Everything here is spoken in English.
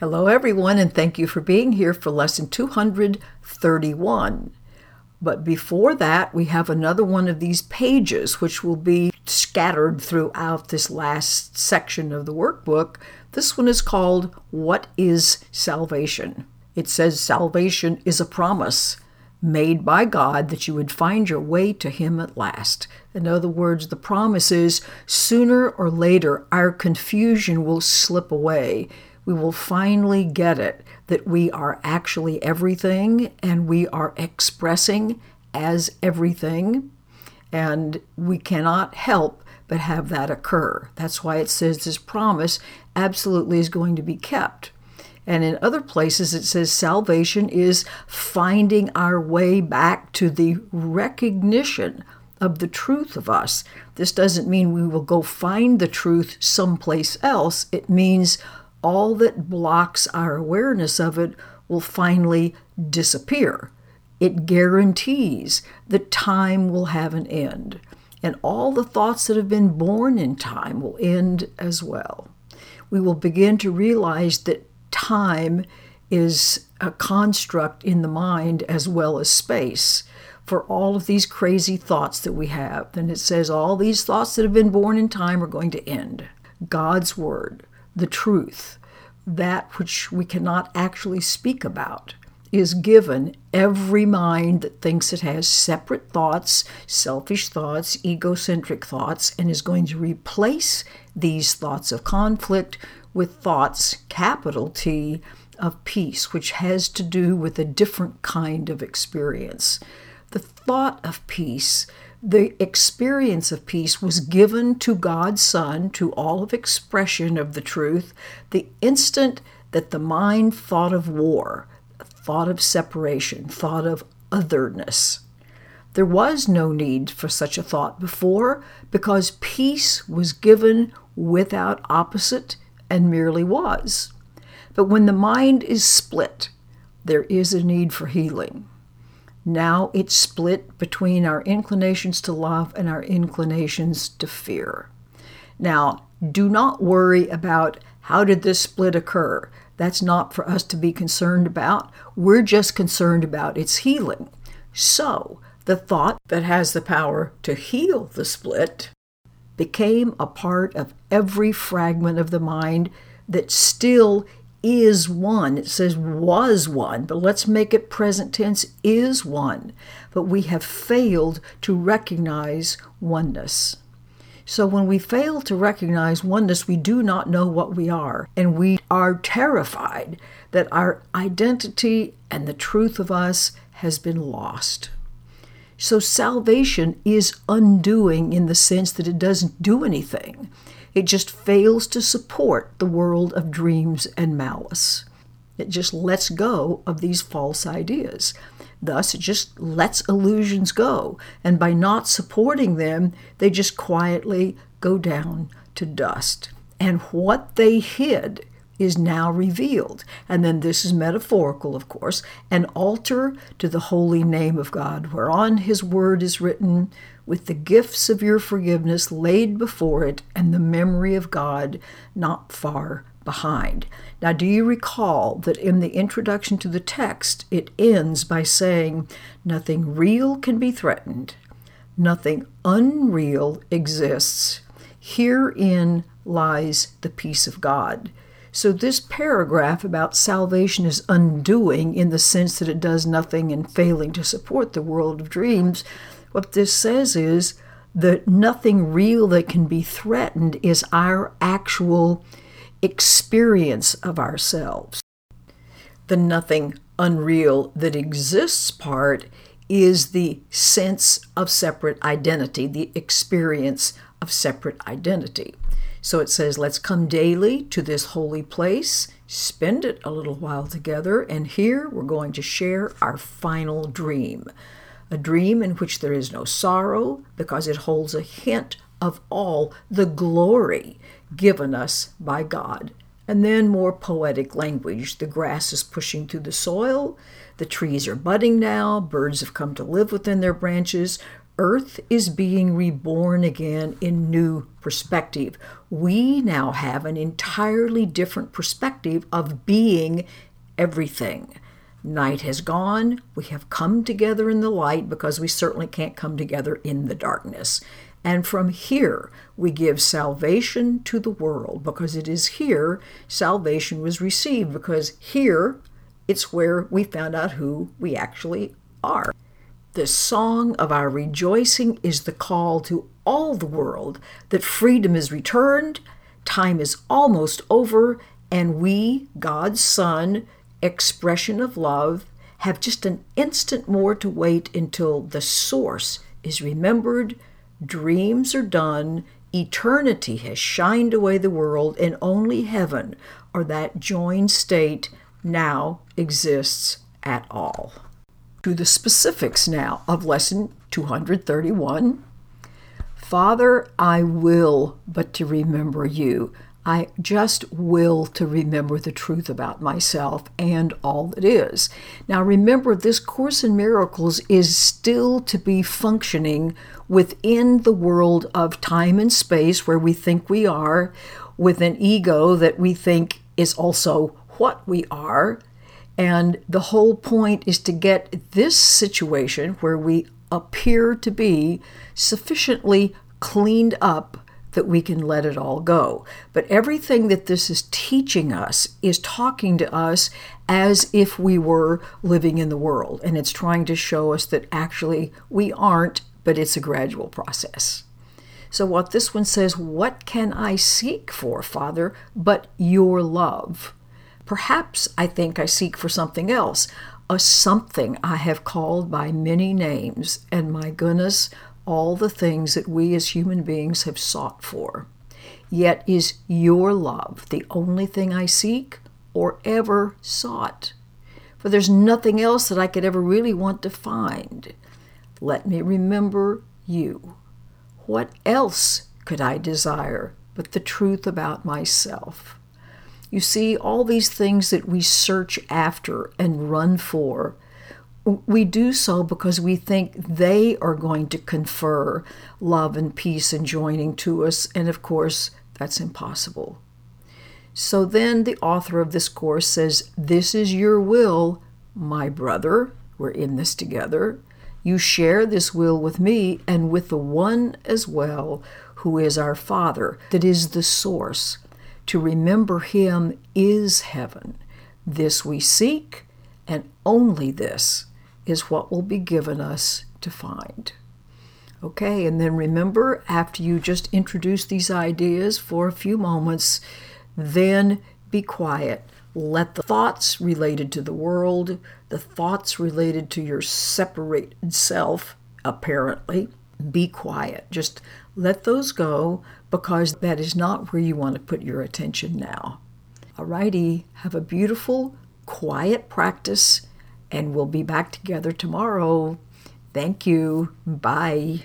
Hello, everyone, and thank you for being here for lesson 231. But before that, we have another one of these pages, which will be scattered throughout this last section of the workbook. This one is called What is Salvation? It says salvation is a promise made by God that you would find your way to Him at last. In other words, the promise is sooner or later our confusion will slip away we will finally get it that we are actually everything and we are expressing as everything. And we cannot help but have that occur. That's why it says this promise absolutely is going to be kept. And in other places, it says salvation is finding our way back to the recognition of the truth of us. This doesn't mean we will go find the truth someplace else. It means all that blocks our awareness of it will finally disappear. It guarantees that time will have an end, and all the thoughts that have been born in time will end as well. We will begin to realize that time is a construct in the mind as well as space for all of these crazy thoughts that we have. And it says all these thoughts that have been born in time are going to end. God's Word the truth, that which we cannot actually speak about, is given every mind that thinks it has separate thoughts, selfish thoughts, egocentric thoughts, and is going to replace these thoughts of conflict with thoughts, capital T, of peace, which has to do with a different kind of experience. The thought of peace the experience of peace was given to God's Son, to all of expression of the truth, the instant that the mind thought of war, thought of separation, thought of otherness. There was no need for such a thought before because peace was given without opposite and merely was. But when the mind is split, there is a need for healing. Now it's split between our inclinations to love and our inclinations to fear. Now, do not worry about how did this split occur. That's not for us to be concerned about. We're just concerned about its healing. So, the thought that has the power to heal the split became a part of every fragment of the mind that still is one. It says was one, but let's make it present tense is one. But we have failed to recognize oneness. So when we fail to recognize oneness, we do not know what we are. And we are terrified that our identity and the truth of us has been lost. So salvation is undoing in the sense that it doesn't do anything. It just fails to support the world of dreams and malice. It just lets go of these false ideas. Thus, it just lets illusions go, and by not supporting them, they just quietly go down to dust. And what they hid is now revealed. And then this is metaphorical, of course, an altar to the holy name of God, whereon his word is written, with the gifts of your forgiveness laid before it, and the memory of God not far behind. Now, do you recall that in the introduction to the text, it ends by saying, Nothing real can be threatened, nothing unreal exists. Herein lies the peace of God. So, this paragraph about salvation is undoing in the sense that it does nothing and failing to support the world of dreams. What this says is that nothing real that can be threatened is our actual experience of ourselves. The nothing unreal that exists part is the sense of separate identity, the experience of separate identity. So it says, Let's come daily to this holy place, spend it a little while together, and here we're going to share our final dream. A dream in which there is no sorrow because it holds a hint of all the glory given us by God. And then more poetic language. The grass is pushing through the soil, the trees are budding now, birds have come to live within their branches, Earth is being reborn again in new perspective. We now have an entirely different perspective of being everything. Night has gone. We have come together in the light because we certainly can't come together in the darkness. And from here, we give salvation to the world because it is here salvation was received, because here it's where we found out who we actually are. The song of our rejoicing is the call to all the world that freedom is returned, time is almost over, and we, God's Son, expression of love, have just an instant more to wait until the source is remembered, dreams are done, eternity has shined away the world, and only heaven, or that joined state, now exists at all to the specifics now of lesson 231. Father, I will but to remember you. I just will to remember the truth about myself and all that is. Now, remember, this Course in Miracles is still to be functioning within the world of time and space where we think we are, with an ego that we think is also what we are, and the whole point is to get this situation where we appear to be sufficiently cleaned up that we can let it all go. But everything that this is teaching us is talking to us as if we were living in the world. And it's trying to show us that actually we aren't, but it's a gradual process. So, what this one says, what can I seek for, Father, but your love? Perhaps I think I seek for something else, a something I have called by many names, and my goodness, all the things that we as human beings have sought for. Yet is your love the only thing I seek or ever sought? For there's nothing else that I could ever really want to find. Let me remember you. What else could I desire but the truth about myself? You see, all these things that we search after and run for, we do so because we think they are going to confer love and peace and joining to us, and of course, that's impossible. So then the author of this course says, This is your will, my brother. We're in this together. You share this will with me and with the one as well, who is our Father, that is the source to remember Him is heaven. This we seek, and only this is what will be given us to find. Okay, and then remember, after you just introduce these ideas for a few moments, then be quiet. Let the thoughts related to the world, the thoughts related to your separated self, apparently, be quiet. Just let those go because that is not where you want to put your attention now. Alrighty, have a beautiful, quiet practice, and we'll be back together tomorrow. Thank you. Bye.